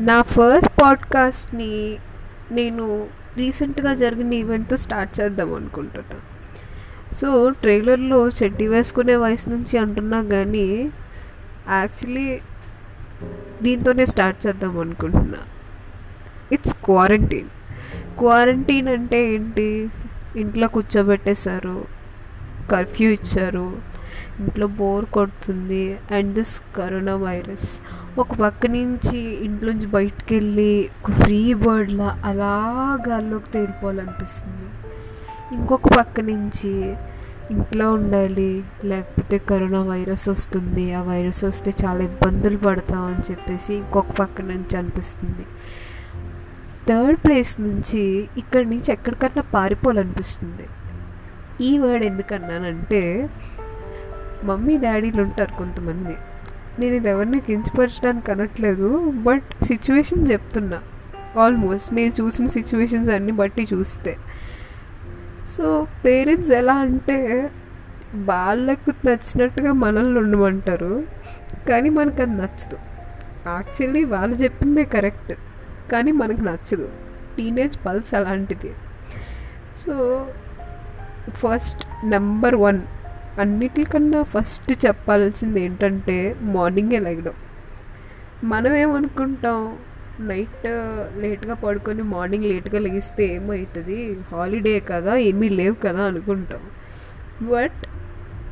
నా ఫస్ట్ పాడ్కాస్ట్ని నేను రీసెంట్గా జరిగిన ఈవెంట్తో స్టార్ట్ చేద్దాం అనుకుంటున్నా. సో ట్రైలర్లో చెడ్డి వేసుకునే వయసు నుంచి అంటున్నా కానీ యాక్చువల్లీ దీంతోనే స్టార్ట్ చేద్దాం అనుకుంటున్నా. ఇట్స్ క్వారంటైన్ క్వారంటైన్ అంటే ఏంటి? ఇంట్లో కూర్చోబెట్టేశారు కర్ఫ్యూ ఇచ్చారు ఇంట్లో బోర్ కొడుతుంది అండ్ దిస్ కరోనా వైరస్. ఒక పక్క నుంచి ఇంట్లోంచి బయటకు వెళ్ళి ఒక ఫ్రీ బర్డ్లా అలా గాల్లోకి తేలిపోవాలనిపిస్తుంది ఇంకొక పక్క నుంచి ఇంట్లో ఉండాలి లేకపోతే కరోనా వైరస్ వస్తుంది. ఆ వైరస్ వస్తే చాలా ఇబ్బందులు పడతాం అని చెప్పేసి ఇంకొక పక్క నుంచి అనిపిస్తుంది. థర్డ్ ప్లేస్ నుంచి ఇక్కడి నుంచి ఎక్కడికన్నా పారిపోవాలనిపిస్తుంది. ఈ వర్డ్ ఎందుకన్నానంటే మమ్మీ డాడీలు ఉంటారు కొంతమంది. నేను ఇది ఎవరిని కించపరచడానికి అనట్లేదు బట్ సిచ్యువేషన్ చెప్తున్నా. ఆల్మోస్ట్ నేను చూసిన సిచ్యువేషన్స్ అన్ని బట్టి చూస్తే. సో పేరెంట్స్ ఎలా అంటే వాళ్ళకు నచ్చినట్టుగా మనల్ని ఉండమంటారు కానీ మనకు అది నచ్చదు. యాక్చువల్లీ వాళ్ళు చెప్పిందే కరెక్ట్ కానీ మనకు నచ్చదు. టీనేజ్ పల్స్ అలాంటిది. సో ఫస్ట్ నెంబర్ వన్ అన్నిటికన్నా ఫస్ట్ చెప్పాల్సింది ఏంటంటే మార్నింగే లెగడం మనం ఏమనుకుంటాం నైట్ లేట్గా పడుకొని మార్నింగ్ లేట్గా లెగిస్తే ఏమవుతుంది హాలిడే కదా ఏమీ లేవు కదా అనుకుంటాం. బట్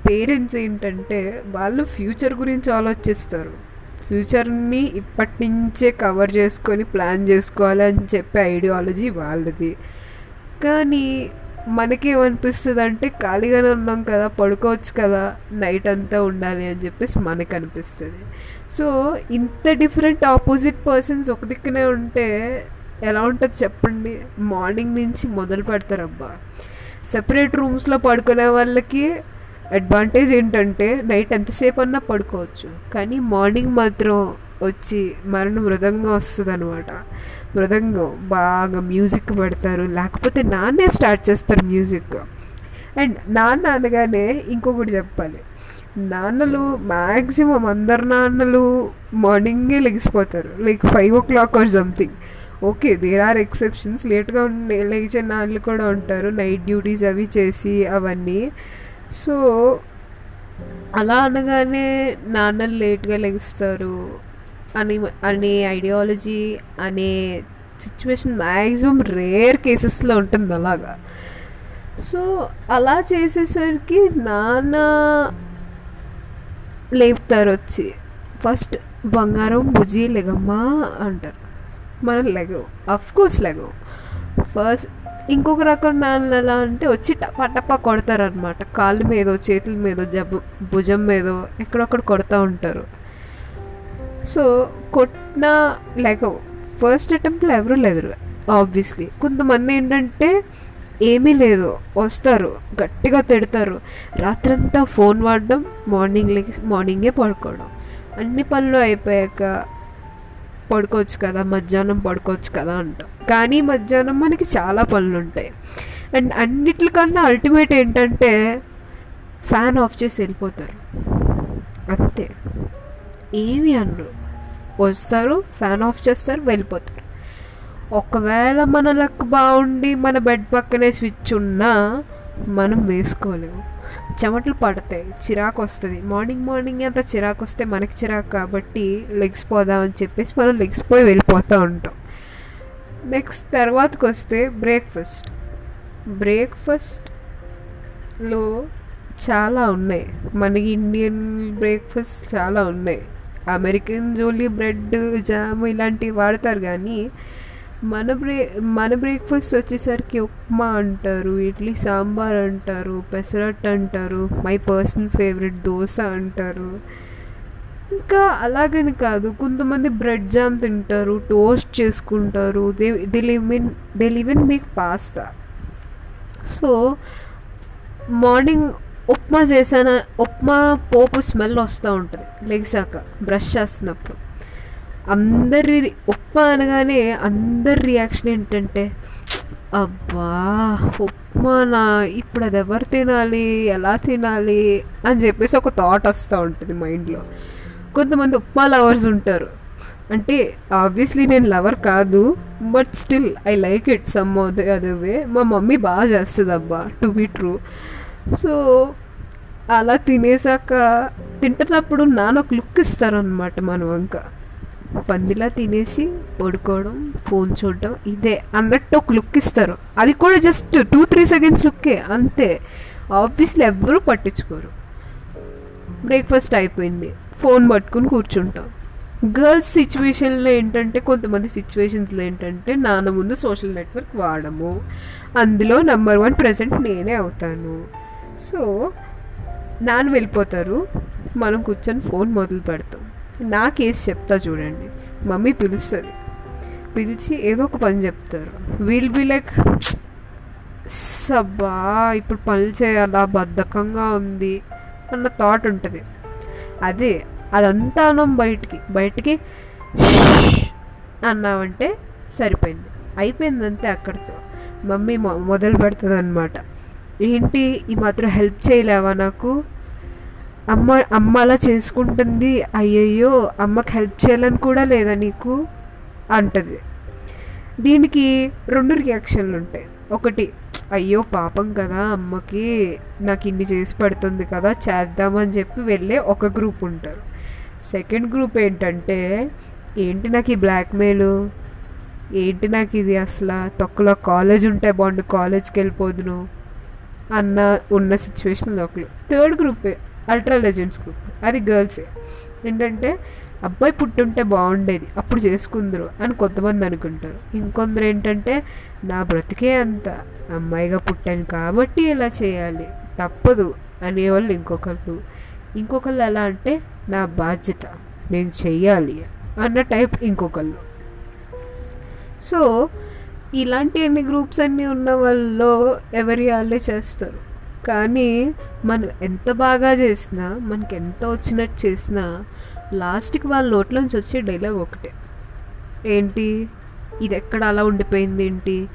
పేరెంట్స్ ఏంటంటే వాళ్ళు ఫ్యూచర్ గురించి ఆలోచిస్తారు. ఫ్యూచర్ని ఇప్పటి నుంచే కవర్ చేసుకొని ప్లాన్ చేసుకోవాలి అని చెప్పే ఐడియాలజీ వాళ్ళది. కానీ మనకేమనిపిస్తుంది అంటే ఖాళీగానే ఉన్నాం కదా పడుకోవచ్చు కదా నైట్ అంతా ఉండాలి అని చెప్పేసి మనకు అనిపిస్తుంది సో ఇంత డిఫరెంట్ ఆపోజిట్ పర్సన్స్ ఒక దిక్కునే ఉంటే ఎలా ఉంటుంది చెప్పండి? మార్నింగ్ నుంచి మొదలు పెడతారబ్బా. సెపరేట్ రూమ్స్లో పడుకునే వాళ్ళకి అడ్వాంటేజ్ ఏంటంటే నైట్ ఎంతసేపు అన్నా పడుకోవచ్చు. కానీ మార్నింగ్ మాత్రం వచ్చి మరణ మృదంగం వస్తుంది అనమాట మృదంగం బాగా మ్యూజిక్ పెడతారు. లేకపోతే నాన్నే స్టార్ట్ చేస్తారు మ్యూజిక్. అండ్ నాన్న అనగానే ఇంకొకటి చెప్పాలి. నాన్నలు మ్యాక్సిమం అందరు నాన్నలు మార్నింగే లెగిసిపోతారు. Like five o'clock or something. Okay there are exceptions. లేట్గా ఉండే లేచే నాన్నలు కూడా ఉంటారు. నైట్ డ్యూటీస్ అవి చేసి అవన్నీ. సో అలా అనగానే నాన్నలు లేట్గా లెగిస్తారు. అని అనే ఐడియాలజీ అనే సిచ్యువేషన్ మ్యాక్సిమం రేర్ కేసెస్లో ఉంటుంది అలాగా. సో అలా చేసేసరికి నాన్న లేపుతారు వచ్చి. ఫస్ట్ బంగారం భుజి లెగమ్మా అంటారు. మనం లెగవు అఫ్ కోర్స్ లెగవు ఫస్ట్ ఇంకొక రకం నాన్న ఎలా అంటే వచ్చి టపా టపా కొడతారనమాట కాళ్ళ మీదో చేతుల మీదో జబ్బు భుజం మీదో ఎక్కడొక్కడ కొడతా ఉంటారు. సో కొట్టిన లైక్ ఫస్ట్ అటెంప్ట్లో ఎవరు లేరు ఆబ్వియస్లీ కొంతమంది ఏంటంటే ఏమీ లేదు వస్తారు గట్టిగా తిడతారు. రాత్రంతా ఫోన్ వాడడం మార్నింగ్ లెగి మార్నింగే పడుకోవడం. అన్ని పనులు అయిపోయాక పడుకోవచ్చు కదా మధ్యాహ్నం పడుకోవచ్చు కదా అంటాం. కానీ మధ్యాహ్నం మనకి చాలా పనులు ఉంటాయి. అండ్ అన్నిటికన్నా అల్టిమేట్ ఏంటంటే ఫ్యాన్ ఆఫ్ చేసి వెళ్ళిపోతారు. అంతే. ఏమి అనరు. వస్తారు ఫ్యాన్ ఆఫ్ చేస్తారు వెళ్ళిపోతారు. ఒకవేళ మన లక్ బాగుండి మన బెడ్ పక్కనే స్విచ్ ఉన్నా మనం వేసుకోలేము. చెమటలు పడతాయి చిరాకు వస్తుంది. మార్నింగ్ మార్నింగ్ అంతా చిరాకు వస్తే మనకి చిరాకు కాబట్టి లెగ్స్ పోదామని చెప్పేసి మనం లెగ్స్ పోయి వెళ్ళిపోతూ ఉంటాం. నెక్స్ట్ తర్వాతకు వస్తే బ్రేక్ఫాస్ట్ బ్రేక్ఫాస్ట్లో చాలా ఉన్నాయి. మనకి ఇండియన్ బ్రేక్ఫాస్ట్ చాలా ఉన్నాయి. అమెరికన్ జోలీ బ్రెడ్ జామ్ ఇలాంటివి వాడతారు కానీ మన బ్రే మన బ్రేక్ఫాస్ట్ వచ్చేసరికి ఉప్మా అంటారు ఇడ్లీ సాంబార్ అంటారు పెసరట్ అంటారు మై పర్సనల్ ఫేవరెట్ దోశ అంటారు. ఇంకా అలాగని కాదు కొంతమంది బ్రెడ్ జామ్ తింటారు టోస్ట్ చేసుకుంటారు they they live in they live in make pasta. So morning upma చేసాన upma పోపు స్మెల్ వస్తూ ఉంటుంది. లెగ్సాక బ్రష్ చేస్తున్నప్పుడు. అందరి ఉప్మా అనగానే అందరి రియాక్షన్ ఏంటంటే అబ్బా ఉప్మానా ఇప్పుడు అది ఎవరు తినాలి ఎలా తినాలి అని చెప్పేసి ఒక థాట్ వస్తూ ఉంటుంది మైండ్లో కొంతమంది ఉప్మా లవర్స్ ఉంటారు. అంటే ఆబ్వియస్లీ నేను లవర్ కాదు but still I like it some అదే అదే వే మా మమ్మీ బాగా చేస్తుంది అబ్బా టు బీ ట్రూ సో అలా తినేసాక తింటున్నప్పుడు నాన్న ఒక లుక్ ఇస్తారనమాట మన వంక. పందిలా తినేసి పడుకోవడం ఫోన్ చూడడం ఇదే అన్నట్టు ఒక లుక్ ఇస్తారు. అది కూడా జస్ట్ టూ త్రీ సెకండ్స్ లుక్కే అంతే. ఆబ్వియస్లీ ఎవ్వరూ పట్టించుకోరు. బ్రేక్ఫాస్ట్ అయిపోయింది. ఫోన్ పట్టుకుని కూర్చుంటాం. గర్ల్స్ సిచ్యువేషన్లో ఏంటంటే కొంతమంది సిచ్యువేషన్స్లో ఏంటంటే నాన్న ముందు సోషల్ నెట్వర్క్ వాడము. అందులో నెంబర్ వన్ ప్రెసెంట్ నేనే అవుతాను. సో నాన్న వెళ్ళిపోతారు. మనం కూర్చొని ఫోన్ మొదలు పెడతాం. నా కేసు చెప్తా చూడండి. మమ్మీ పిలుస్తుంది. పిలిచి ఏదో ఒక పని చెప్తారు. వీల్ బి లైక్ సబ్బా ఇప్పుడు పనులు చేయాలా? బద్ధకంగా ఉంది. అన్న థాట్ ఉంటుంది. అదే అదంతా అనం బయటికి. బయటికి అన్నామంటే సరిపోయింది. అయిపోయింది అంతే అక్కడితో. మమ్మీ మొ- మొదలు పెడుతుంది అనమాట ఏంటి ఈ మాత్రం హెల్ప్ చేయలేవా నాకు? అమ్మ అమ్మ అలా చేసుకుంటుంది. అయ్యయ్యో అమ్మకి హెల్ప్ చేయాలని కూడా లేదా నీకు? అంటది. దీనికి రెండు రియాక్షన్లు ఉంటాయి. ఒకటి అయ్యో పాపం కదా అమ్మకి నాకు ఇన్ని చేసి పడుతుంది కదా చేద్దామని చెప్పి వెళ్ళే ఒక గ్రూప్ ఉంటారు. సెకండ్ గ్రూప్ ఏంటంటే ఏంటి నాకు ఈ బ్లాక్మెయిల్ ఏంటి నాకు ఇది అసలు? తొక్కలో కాలేజ్ ఉంటే బాగుండు కాలేజ్కి వెళ్ళిపోదును. అన్న ఉన్న సిచ్యువేషన్ ఒకరు థర్డ్ గ్రూపే అల్ట్రా లెజెండ్స్ గ్రూప్ అది గర్ల్సే ఏంటంటే అబ్బాయి పుట్టుంటే బాగుండేది అప్పుడు చేసుకుందరు అని కొంతమంది అనుకుంటారు. ఇంకొందరు ఏంటంటే నా బ్రతికే అంత అమ్మాయిగా పుట్టాను కాబట్టి ఇలా చేయాలి? తప్పదు అనేవాళ్ళు ఇంకొకళ్ళు. ఇంకొకళ్ళు ఎలా అంటే నా బాధ్యత నేను చెయ్యాలి అన్న టైప్ ఇంకొకళ్ళు. సో ఇలాంటి అన్ని గ్రూప్స్ అన్నీ ఉన్న వాళ్ళలో ఎవరి వాళ్ళే చేస్తారు? కానీ మనం ఎంత బాగా చేసినా మనకి ఎంత వచ్చినట్టు చేసినా లాస్ట్కి వాళ్ళ నోట్లోంచి వచ్చే డైలాగ్ ఒకటే. ఏంటి? ఇది ఎక్కడ అలా ఉండిపోయింది ఏంటి?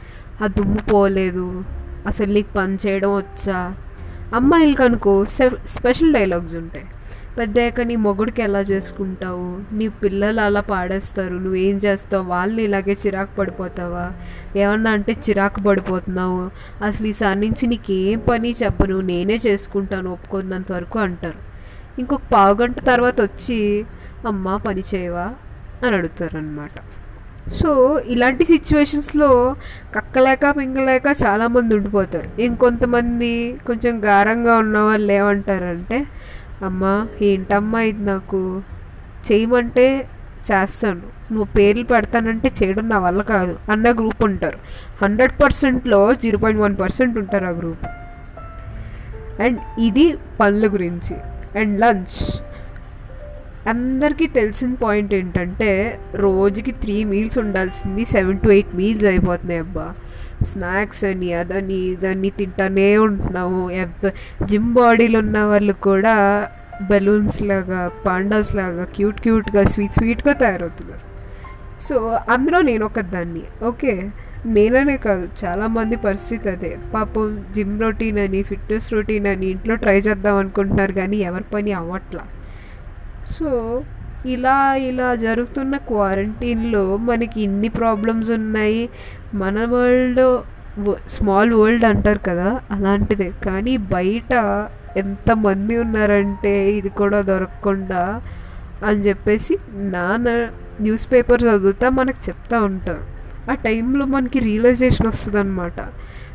ఆ దుమ్ము పోలేదు. అసలు నీకు పని చేయడం వచ్చా? అమ్మాయిలకు అనుకో స్పెషల్ డైలాగ్స్ ఉంటాయి. పెద్దయ్యాక నీ మొగుడికి ఎలా చేసుకుంటావు? నీ పిల్లలు అలా పాడేస్తారు. నువ్వేం చేస్తావు? వాళ్ళని ఇలాగే చిరాకు పడిపోతావా? ఏమన్నా అంటే చిరాకు పడిపోతున్నావు? అసలు ఈసారి నుంచి నీకేం పని చెప్పను. నేనే చేసుకుంటాను. ఒప్పుకున్నంత వరకు అంటారు. ఇంకొక పావుగంట తర్వాత వచ్చి అమ్మ పని చేయవా? అని అడుగుతారనమాట సో ఇలాంటి సిచ్యువేషన్స్లో కక్కలేక పింగలేక చాలామంది ఉండిపోతారు. ఇంకొంతమంది కొంచెం గారంగా ఉన్న వాళ్ళు ఏమంటారంటే అమ్మా ఏంటమ్మా ఇది నాకు? చేయమంటే చేస్తాను. నువ్వు పేర్లు పెడతానంటే చేయడం నా వల్ల కాదు అన్న గ్రూప్ ఉంటారు. హండ్రెడ్ పర్సెంట్లో జీరో పాయింట్ వన్ పర్సెంట్ ఉంటారు ఆ గ్రూప్. అండ్ ఇది పనుల గురించి. And lunch. అందరికీ తెలిసిన పాయింట్ ఏంటంటే రోజుకి త్రీ మీల్స్ ఉండాల్సింది సెవెన్ టు ఎయిట్ మీల్స్ అయిపోతున్నాయి అబ్బా. స్నాక్స్ అని అదని ఇదని తింటానే ఉంటున్నాము. ఎవ్- జిమ్ బాడీలు ఉన్న వాళ్ళు కూడా బెలూన్స్ లాగా పాండాస్ లాగా క్యూట్ క్యూట్గా స్వీట్ స్వీట్గా తయారవుతున్నారు. సో అందులో నేను ఒక దాన్ని ఓకే? నేననే కాదు చాలామంది పరిస్థితి అదే. పాపం జిమ్ రొటీన్ అని ఫిట్నెస్ రొటీన్ అని ఇంట్లో ట్రై చేద్దాం అనుకుంటున్నారు కానీ ఎవరి పని అవ్వట్లా. సో ఇలా ఇలా జరుగుతున్న క్వారంటైన్లో మనకి ఇన్ని ప్రాబ్లమ్స్ ఉన్నాయి. మన వరల్డ్ స్మాల్ వరల్డ్ అంటారు కదా అలాంటిదే. కానీ బయట ఎంతమంది ఉన్నారంటే ఇది కూడా దొరకకుండా అని చెప్పేసి నాన్న న్యూస్ పేపర్ చదువుతా మనకు చెప్తా ఉంటారు. ఆ టైంలో మనకి రియలైజేషన్ వస్తుంది అనమాట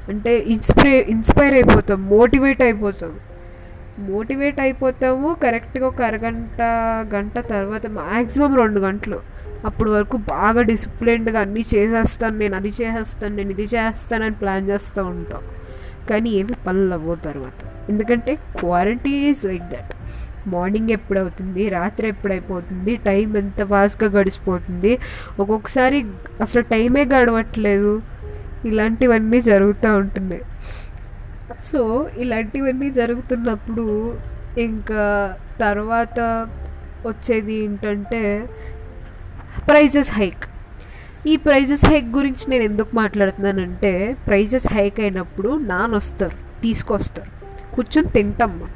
అంటే ఇన్స్పై ఇన్స్పైర్ అయిపోతాం మోటివేట్ అయిపోతాం. మోటివేట్ అయిపోతాము కరెక్ట్గా ఒక అరగంట గంట తర్వాత మ్యాక్సిమం రెండు గంటలు. అప్పటి వరకు బాగా డిసిప్లిన్డ్గా అన్నీ చేసేస్తాను నేను అది చేసేస్తాను నేను ఇది చేస్తానని ప్లాన్ చేస్తూ ఉంటాం. కానీ ఏవి పనులు అవ్వవు తర్వాత. ఎందుకంటే quarantine is like that. Morning ఎప్పుడవుతుంది రాత్రి ఎప్పుడైపోతుంది టైం ఎంత ఫాస్ట్గా గడిచిపోతుంది ఒక్కొక్కసారి అసలు టైమే గడవట్లేదు. ఇలాంటివన్నీ జరుగుతూ ఉంటున్నాయి. సో ఇలాంటివన్నీ జరుగుతున్నప్పుడు ఇంకా తర్వాత వచ్చేది ఏంటంటే ప్రైజెస్ హైక్. ఈ ప్రైజెస్ హైక్ గురించి నేను ఎందుకు మాట్లాడుతున్నానంటే ప్రైజెస్ హైక్ అయినప్పుడు నాన్న వస్తారు తీసుకొస్తారు. కూర్చొని తింటామ్మా.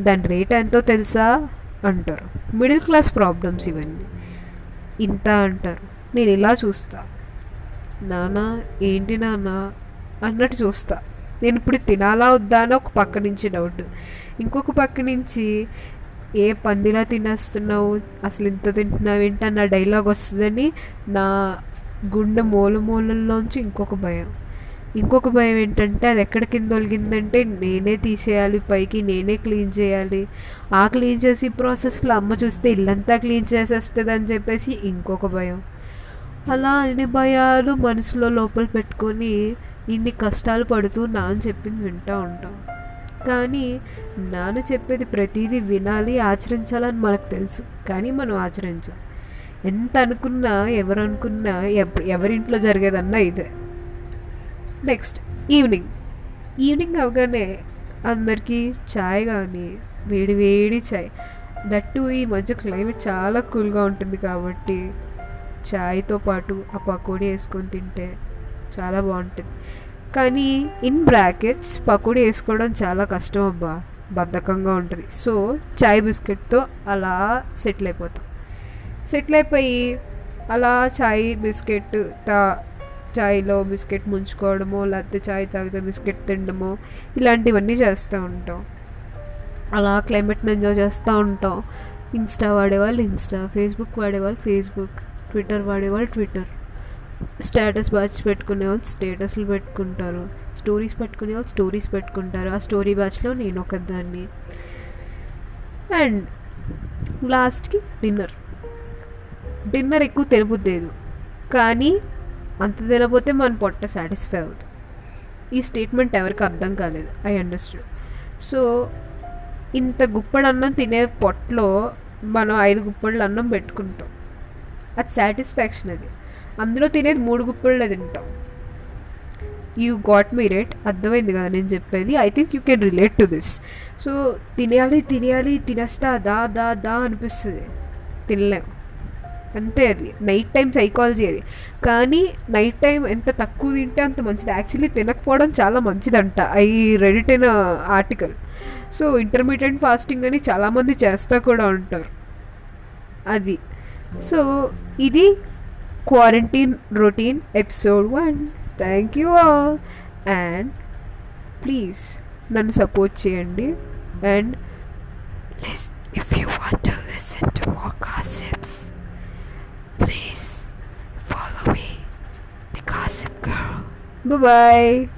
దాని రేట్ ఎంతో తెలుసా? అంటారు. మిడిల్ క్లాస్ ప్రాబ్లమ్స్ ఇవన్నీ. ఇంత అంటారు. నేను ఇలా చూస్తా. నానా ఏంటి నాన్న అన్నట్టు చూస్తా. నేను ఇప్పుడు తినాలా వద్దా అని ఒక పక్క నుంచి డౌట్. ఇంకొక పక్క నుంచి ఏ పందిలా తినేస్తున్నావు? అసలు ఇంత తింటున్నావు ఏంటి అన్న డైలాగ్ వస్తుందని నా గుండె మూల మూలల్లోంచి ఇంకొక భయం. ఇంకొక భయం ఏంటంటే అది ఎక్కడ కింద ఒలిగిందంటే నేనే తీసేయాలి పైకి నేనే క్లీన్ చేయాలి. ఆ క్లీన్ చేసి ప్రాసెస్లో అమ్మ చూస్తే ఇల్లంతా క్లీన్ చేసేస్తుంది అని చెప్పేసి ఇంకొక భయం. అలా అన్ని భయాలు మనసులో లోపల పెట్టుకొని ఇన్ని కష్టాలు పడుతూ నాన్న చెప్పింది వింటూ ఉంటాం. కానీ నాన్న చెప్పేది ప్రతిదీ వినాలి ఆచరించాలని మనకు తెలుసు. కానీ మనం ఆచరించం. ఎంత అనుకున్నా ఎవరు అనుకున్నా ఎవరింట్లో జరిగేదన్నా ఇదే. Next evening. ఈవినింగ్ అవగానే అందరికీ చాయ్ కానీ వేడి వేడి చాయ్. దట్టు ఈ మధ్య క్లైమేట్ చాలా కూల్గా ఉంటుంది కాబట్టి చాయ్తో పాటు ఆ పకోడీ వేసుకొని తింటే చాలా బాగుంటుంది. కానీ ఇన్ బ్రాకెట్స్ పకోడీ వేసుకోవడం చాలా కష్టం అబ్బా. బద్ధకంగా ఉంటుంది. సో చాయ్ బిస్కెట్తో అలా సెటిల్ అయిపోతాం. సెటిల్ అయిపోయి అలా చాయ్ బిస్కెట్ తా చాయ్లో బిస్కెట్ ముంచుకోవడమో లేకపోతే చాయ్ తాగితే బిస్కెట్ తినడమో ఇలాంటివన్నీ చేస్తూ ఉంటాం. అలా క్లైమేట్ని ఎంజాయ్ చేస్తూ ఉంటాం. ఇన్స్టా వాడేవాళ్ళు ఇన్స్టా ఫేస్బుక్ వాడేవాళ్ళు ఫేస్బుక్ ట్విట్టర్ వాడేవాళ్ళు ట్విట్టర్. స్టేటస్ బ్యాచ్ పెట్టుకునే వాళ్ళు స్టేటస్లు పెట్టుకుంటారు. స్టోరీస్ పెట్టుకునే వాళ్ళు స్టోరీస్ పెట్టుకుంటారు. ఆ స్టోరీ బ్యాచ్లో నేను ఒకదాన్ని. అండ్ లాస్ట్కి డిన్నర్. డిన్నర్ ఎక్కువ తినబుద్దేదు కానీ అంత తినకపోతే మన పొట్ట సాటిస్ఫై అవుతుంది. ఈ స్టేట్మెంట్ ఎవరికి అర్థం కాలేదు. I understand. సో ఇంత గుప్పడు అన్నం తినే పొట్టలో మనం ఐదు గుప్పళ్ళు అన్నం పెట్టుకుంటాం. అది సాటిస్ఫాక్షన్ అది. అందులో తినేది మూడు గుప్పళ్ళే తింటాం. యూ గాట్ మీ రేట్ అర్థమైంది కదా నేను చెప్పేది? I think you can relate to this so తినేయాలి తినేయాలి తినేస్తా దా దా దా అనిపిస్తుంది. తినలేం. అంతే అది. నైట్ టైం సైకాలజీ అది. కానీ నైట్ టైం ఎంత తక్కువ తింటే అంత మంచిది. యాక్చువల్లీ తినకపోవడం చాలా మంచిదంట. I read it in article so intermediate fasting అని చాలామంది చేస్తూ కూడా ఉంటారు. అది. సో ఇది quarantine routine episode one thank you all and please నన్ను సపోర్ట్ చేయండి and if you want to listen to more gossips please follow me the gossip girl. Bye bye